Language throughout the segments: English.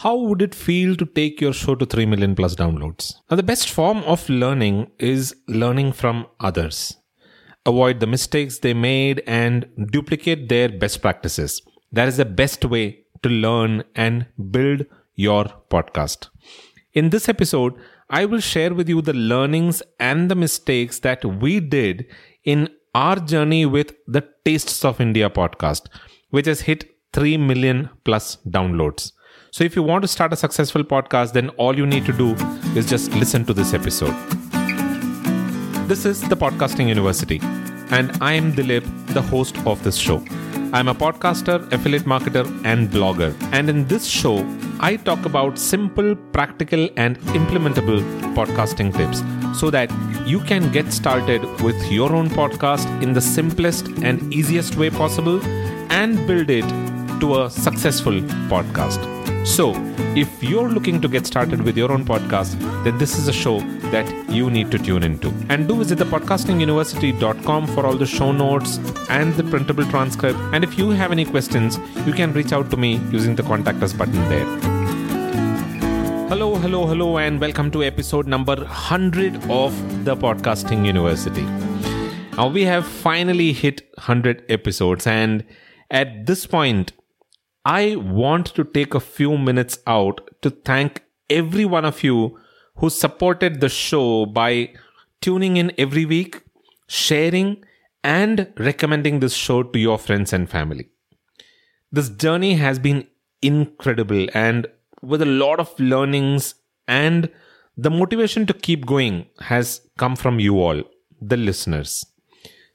How would it feel to take your show to 3 million plus downloads? Now, the best form of learning is learning from others. Avoid the mistakes they made and duplicate their best practices. That is the best way to learn and build your podcast. In this episode, I will share with you the learnings and the mistakes that we did in our journey with the Tastes of India podcast, which has hit 3 million plus downloads. So, if you want to start a successful podcast, then all you need to do is just listen to this episode. This is the Podcasting University, and I am Dilip, the host of this show. I'm a podcaster, affiliate marketer, and blogger. And in this show, I talk about simple, practical, and implementable podcasting tips so that you can get started with your own podcast in the simplest and easiest way possible and build it to a successful podcast. So, if you're looking to get started with your own podcast, then this is a show that you need to tune into. And do visit the podcastinguniversity.com for all the show notes and the printable transcript. And if you have any questions, you can reach out to me using the contact us button there. Hello, hello, hello, and welcome to episode number 100 of the Podcasting University. Now, we have finally hit 100 episodes, and at this point, I want to take a few minutes out to thank every one of you who supported the show by tuning in every week, sharing, and recommending this show to your friends and family. This journey has been incredible and with a lot of learnings and the motivation to keep going has come from you all, the listeners.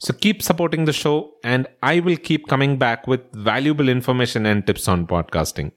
So keep supporting the show, and I will keep coming back with valuable information and tips on podcasting.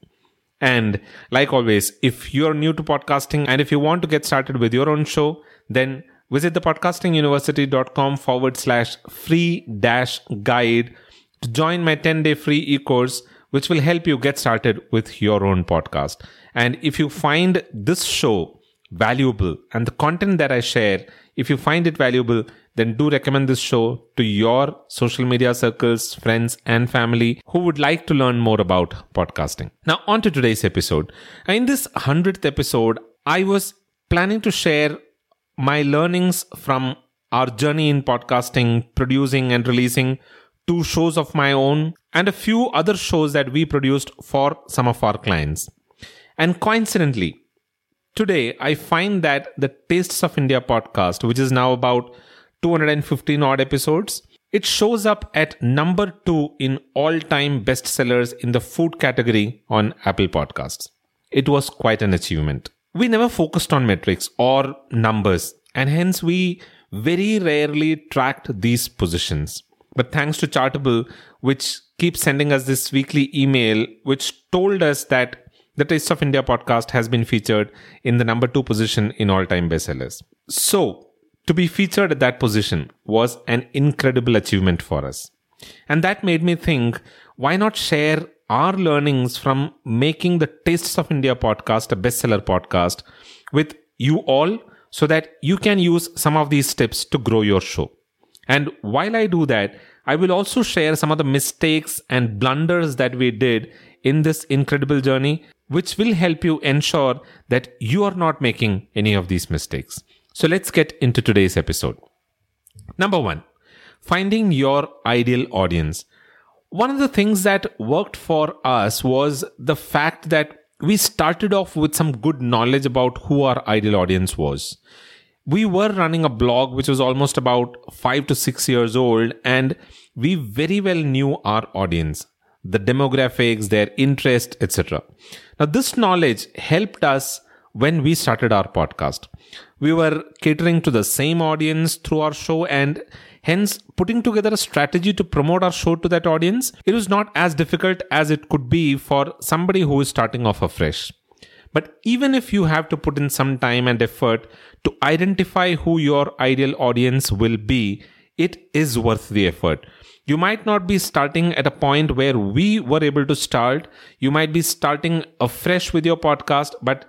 And like always, if you're new to podcasting and if you want to get started with your own show, then visit thepodcastinguniversity.com forward slash free dash guide to join my 10 day free e course, which will help you get started with your own podcast. And if you find this show valuable and the content that I share, if you find it valuable, then do recommend this show to your social media circles, friends, and family who would like to learn more about podcasting. Now, on to today's episode. In this 100th episode, I was planning to share my learnings from our journey in podcasting, producing and releasing two shows of my own, and a few other shows that we produced for some of our clients. And coincidentally, today I find that the Tastes of India podcast, which is now about 215 odd episodes. It shows up at number two in all time bestsellers in the food category on Apple Podcasts. It was quite an achievement. We never focused on metrics or numbers, and hence we very rarely tracked these positions. But thanks to Chartable, which keeps sending us this weekly email, which told us that the Taste of India podcast has been featured in the number two position in all time bestsellers. So, to be featured at that position was an incredible achievement for us. And that made me think why not share our learnings from making the Tastes of India podcast a bestseller podcast with you all so that you can use some of these tips to grow your show. And while I do that, I will also share some of the mistakes and blunders that we did in this incredible journey, which will help you ensure that you are not making any of these mistakes. So let's get into today's episode. Number one, finding your ideal audience. One of the things that worked for us was the fact that we started off with some good knowledge about who our ideal audience was. We were running a blog which was almost about five to six years old, and we very well knew our audience, the demographics, their interest, etc. Now, this knowledge helped us when we started our podcast. We were catering to the same audience through our show and hence putting together a strategy to promote our show to that audience, it was not as difficult as it could be for somebody who is starting off afresh. But even if you have to put in some time and effort to identify who your ideal audience will be, it is worth the effort. You might not be starting at a point where we were able to start. You might be starting afresh with your podcast, but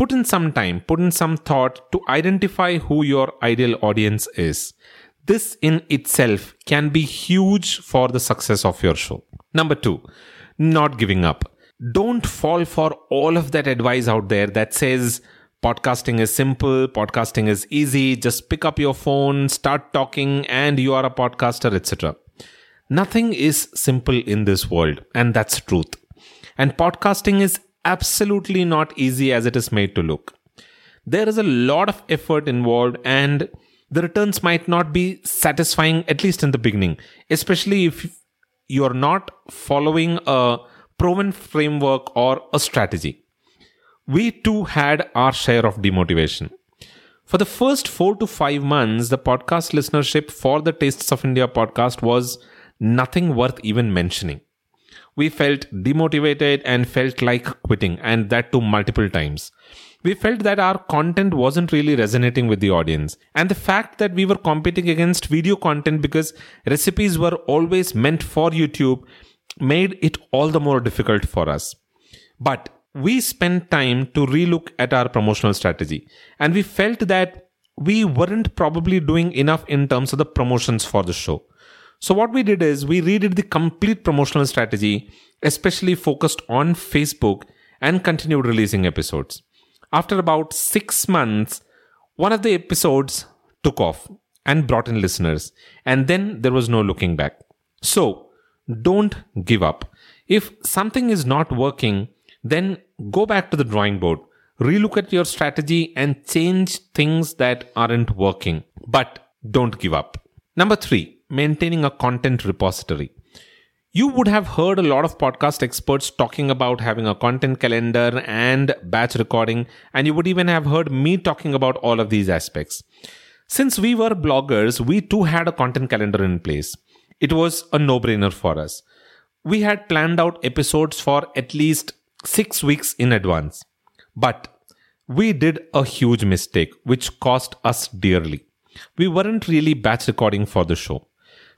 put in some time, put in some thought to identify who your ideal audience is. This in itself can be huge for the success of your show. Number two, not giving up. Don't fall for all of that advice out there that says podcasting is simple, podcasting is easy, just pick up your phone, start talking, and you are a podcaster, etc. Nothing is simple in this world, and that's truth. And podcasting is absolutely not easy as it is made to look. There is a lot of effort involved, and the returns might not be satisfying, at least in the beginning, especially if you're not following a proven framework or a strategy. We too had our share of demotivation. For the first four to five months, the podcast listenership for the Tastes of India podcast was nothing worth even mentioning. We felt demotivated and felt like quitting, and that too multiple times. We felt that our content wasn't really resonating with the audience. And the fact that we were competing against video content because recipes were always meant for YouTube made it all the more difficult for us. But we spent time to relook at our promotional strategy, and we felt that we weren't probably doing enough in terms of the promotions for the show. So what we did is we redid the complete promotional strategy, especially focused on Facebook and continued releasing episodes. After about six months, one of the episodes took off and brought in listeners, and then there was no looking back. So don't give up. If something is not working, then go back to the drawing board, relook at your strategy and change things that aren't working. But don't give up. Number three, maintaining a content repository. You would have heard a lot of podcast experts talking about having a content calendar and batch recording, and you would even have heard me talking about all of these aspects. Since we were bloggers, we too had a content calendar in place. It was a no brainer for us. We had planned out episodes for at least six weeks in advance. But we did a huge mistake, which cost us dearly. We weren't really batch recording for the show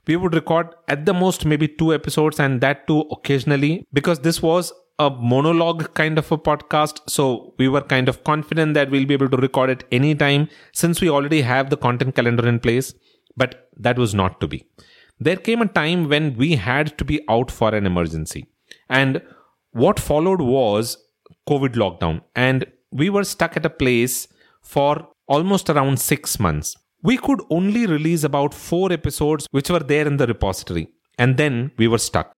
we would record at the most maybe two episodes and that too occasionally because this was a monologue kind of a podcast. So we were kind of confident that we'll be able to record it anytime since we already have the content calendar in place. But that was not to be. There came a time when we had to be out for an emergency. And what followed was COVID lockdown. And we were stuck at a place for almost around six months we could only release about four episodes which were there in the repository, and then we were stuck.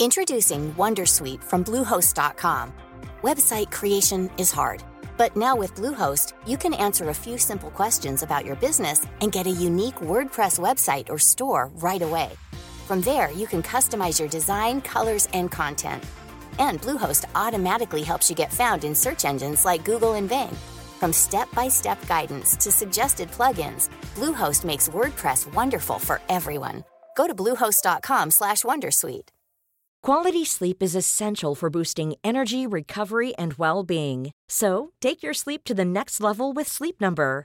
Introducing Wondersuite from Bluehost.com. Website creation is hard, but now with Bluehost, you can answer a few simple questions about your business and get a unique WordPress website or store right away. From there, you can customize your design, colors, and content. And Bluehost automatically helps you get found in search engines like Google and Bing. From step-by-step guidance to suggested plugins, Bluehost makes WordPress wonderful for everyone. Go to bluehost.com/wondersuite. Quality sleep is essential for boosting energy, recovery, and well-being. So, take your sleep to the next level with Sleep Number.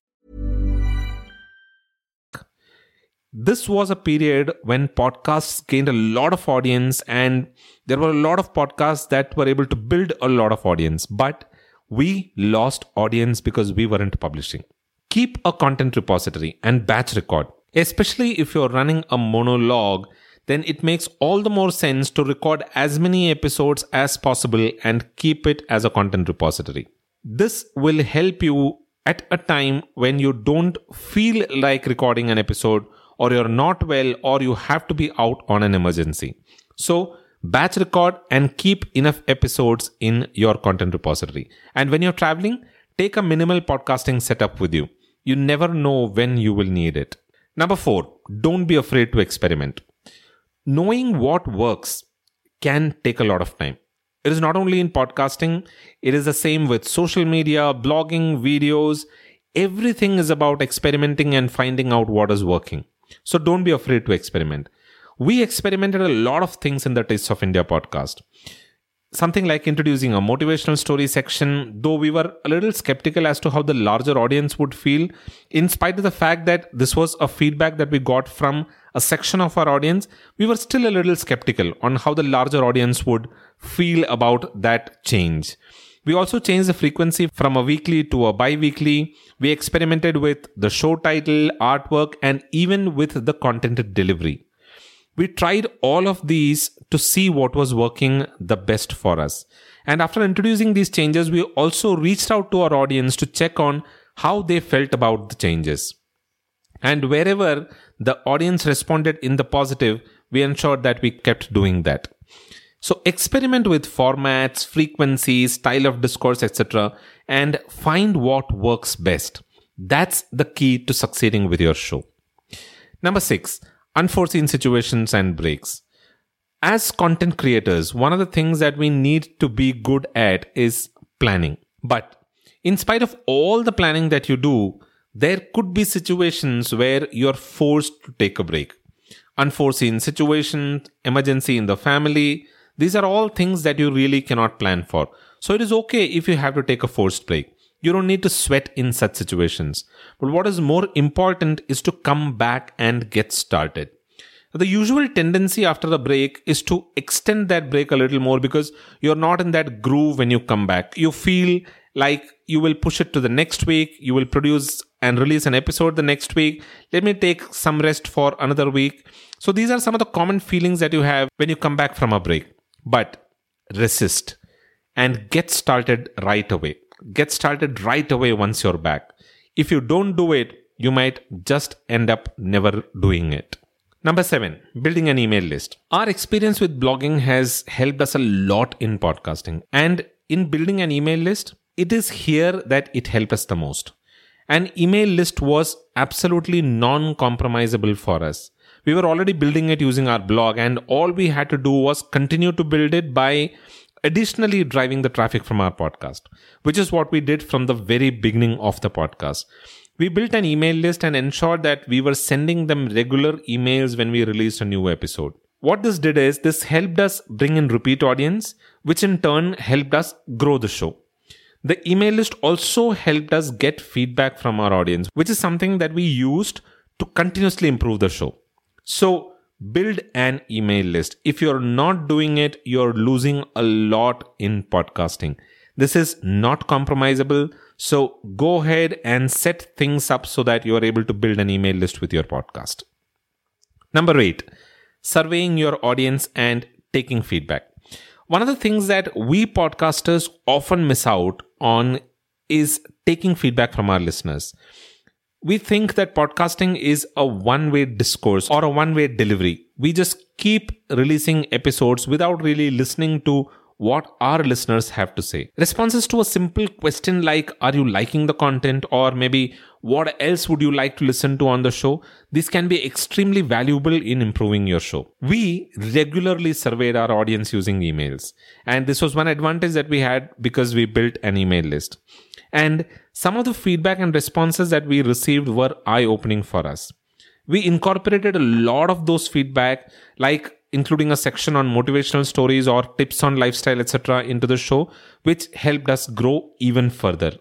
This was a period when podcasts gained a lot of audience and there were a lot of podcasts that were able to build a lot of audience, but we lost audience because we weren't publishing. Keep a content repository and batch record, especially if you're running a monologue then it makes all the more sense to record as many episodes as possible and keep it as a content repository. This will help you at a time when you don't feel like recording an episode or you're not well or you have to be out on an emergency. So, batch record and keep enough episodes in your content repository. And when you're traveling, take a minimal podcasting setup with you. You never know when you will need it. Number four, don't be afraid to experiment knowing what works can take a lot of time. It is not only in podcasting, it is the same with social media, blogging, videos. Everything is about experimenting and finding out what is working. So don't be afraid to experiment. We experimented a lot of things in the Taste of India podcast something like introducing a motivational story section, though we were a little skeptical as to how the larger audience would feel, in spite of the fact that this was a feedback that we got from a section of our audience, we were still a little skeptical on how the larger audience would feel about that change. We also changed the frequency from a weekly to a bi weekly. We experimented with the show title, artwork, and even with the content delivery. We tried all of these to see what was working the best for us. And after introducing these changes, we also reached out to our audience to check on how they felt about the changes. And wherever the audience responded in the positive, we ensured that we kept doing that. So experiment with formats, frequencies, style of discourse, etc., and find what works best. That's the key to succeeding with your show. Number six, unforeseen situations and breaks. As content creators, one of the things that we need to be good at is planning. But in spite of all the planning that you do, there could be situations where you're forced to take a break. Unforeseen situations, emergency in the family, these are all things that you really cannot plan for. So it is okay if you have to take a forced break. You don't need to sweat in such situations. But what is more important is to come back and get started. The usual tendency after a break is to extend that break a little more because you're not in that groove when you come back. You feel like you will push it to the next week, you will produce and release an episode the next week. Let me take some rest for another week. So these are some of the common feelings that you have when you come back from a break. But resist and get started right away get started right away once you're back. If you don't do it, you might just end up never doing it. Number seven, building an email list. Our experience with blogging has helped us a lot in podcasting. And in building an email list, it is here that it helped us the most. An email list was absolutely non compromisable for us. We were already building it using our blog, and all we had to do was continue to build it by additionally driving the traffic from our podcast, which is what we did from the very beginning of the podcast. We built an email list and ensured that we were sending them regular emails when we released a new episode. What this did is this helped us bring in repeat audience, which in turn helped us grow the show. The email list also helped us get feedback from our audience, which is something that we used to continuously improve the show. So build an email list. If you're not doing it, you're losing a lot in podcasting. This is not compromisable. So go ahead and set things up so that you are able to build an email list with your podcast. Number eight, surveying your audience and taking feedback. One of the things that we podcasters often miss out on is taking feedback from our listeners we think that podcasting is a one way discourse or a one way delivery. We just keep releasing episodes without really listening to what our listeners have to say. Responses to a simple question like, Are you liking the content? or maybe, What else would you like to listen to on the show? This can be extremely valuable in improving your show. We regularly surveyed our audience using emails. And this was one advantage that we had because we built an email list. And some of the feedback and responses that we received were eye opening for us. We incorporated a lot of those feedback, like including a section on motivational stories or tips on lifestyle, etc., into the show, which helped us grow even further.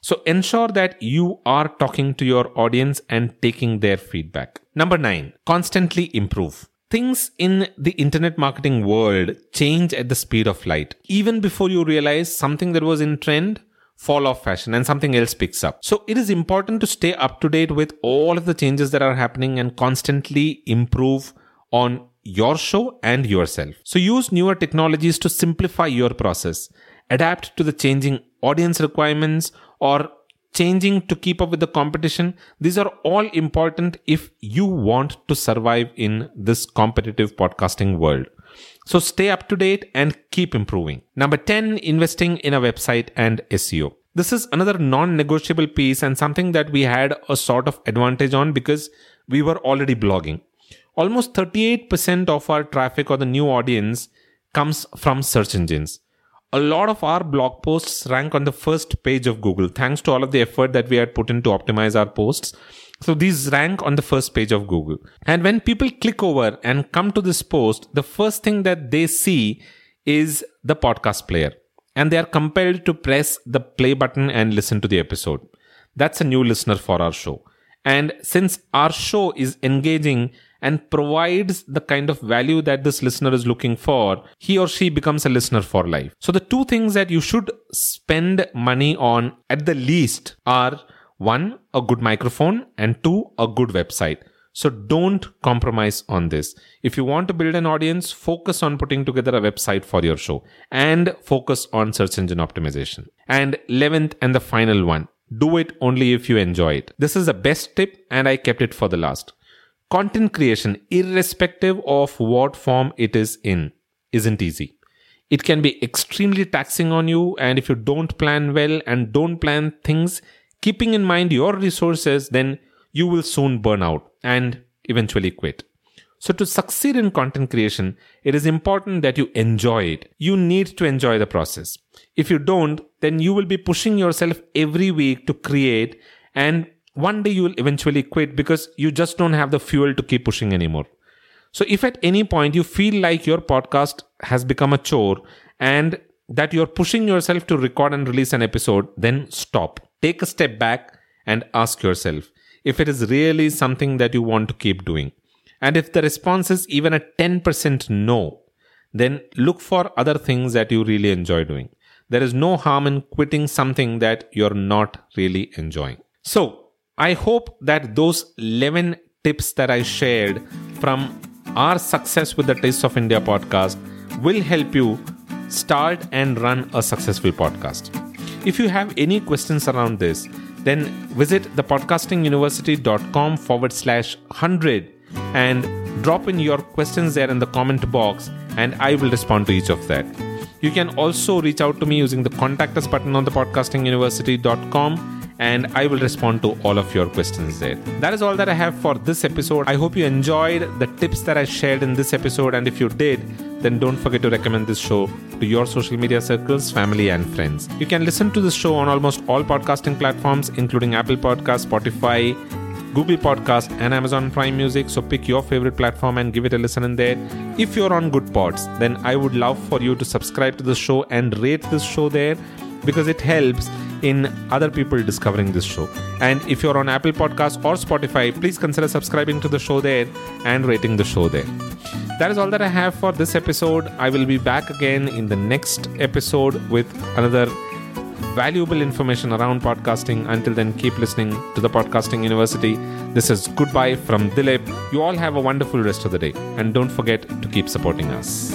So ensure that you are talking to your audience and taking their feedback. Number nine, constantly improve. Things in the internet marketing world change at the speed of light. Even before you realize something that was in trend fall off fashion and something else picks up. So it is important to stay up to date with all of the changes that are happening and constantly improve on your show and yourself. So use newer technologies to simplify your process, adapt to the changing audience requirements or changing to keep up with the competition. These are all important if you want to survive in this competitive podcasting world. So stay up to date and keep improving. Number 10, investing in a website and SEO. This is another non negotiable piece and something that we had a sort of advantage on because we were already blogging almost 38% of our traffic or the new audience comes from search engines. A lot of our blog posts rank on the first page of Google thanks to all of the effort that we had put in to optimize our posts. So these rank on the first page of Google. And when people click over and come to this post, the first thing that they see is the podcast player. And they are compelled to press the play button and listen to the episode. That's a new listener for our show. And since our show is engaging and provides the kind of value that this listener is looking for, he or she becomes a listener for life. So the two things that you should spend money on at the least are one, a good microphone and two, a good website. So don't compromise on this. If you want to build an audience, focus on putting together a website for your show and focus on search engine optimization. And 11th and the final one, do it only if you enjoy it. This is the best tip and I kept it for the last. Content creation, irrespective of what form it is in, isn't easy. It can be extremely taxing on you, and if you don't plan well and don't plan things, keeping in mind your resources, then you will soon burn out and eventually quit. So, to succeed in content creation, it is important that you enjoy it. You need to enjoy the process. If you don't, then you will be pushing yourself every week to create, and one day you will eventually quit because you just don't have the fuel to keep pushing anymore. So, if at any point you feel like your podcast has become a chore and that you're pushing yourself to record and release an episode, then stop. Take a step back and ask yourself if it is really something that you want to keep doing. And if the response is even a 10% no, then look for other things that you really enjoy doing. There is no harm in quitting something that you're not really enjoying. So, I hope that those 11 tips that I shared from our Success with the Taste of India podcast will help you start and run a successful podcast. If you have any questions around this, then visit thepodcastinguniversity.com forward slash 100 and drop in your questions there in the comment box and I will respond to each of that. You can also reach out to me using the contact us button on thepodcastinguniversity.com and I will respond to all of your questions there. That is all that I have for this episode. I hope you enjoyed the tips that I shared in this episode, and if you did, then don't forget to recommend this show to your social media circles, family, and friends. You can listen to this show on almost all podcasting platforms, including Apple Podcast, Spotify, Google Podcast, and Amazon Prime Music. So pick your favorite platform and give it a listen in there. If you're on Goodpods, then I would love for you to subscribe to the show and rate this show there because it helps in other people discovering this show. And if you're on Apple Podcasts or Spotify, please consider subscribing to the show there and rating the show there. That is all that I have for this episode. I will be back again in the next episode with another valuable information around podcasting. Until then, keep listening to the Podcasting University. This is goodbye from Dilip. You all have a wonderful rest of the day. And don't forget to keep supporting us.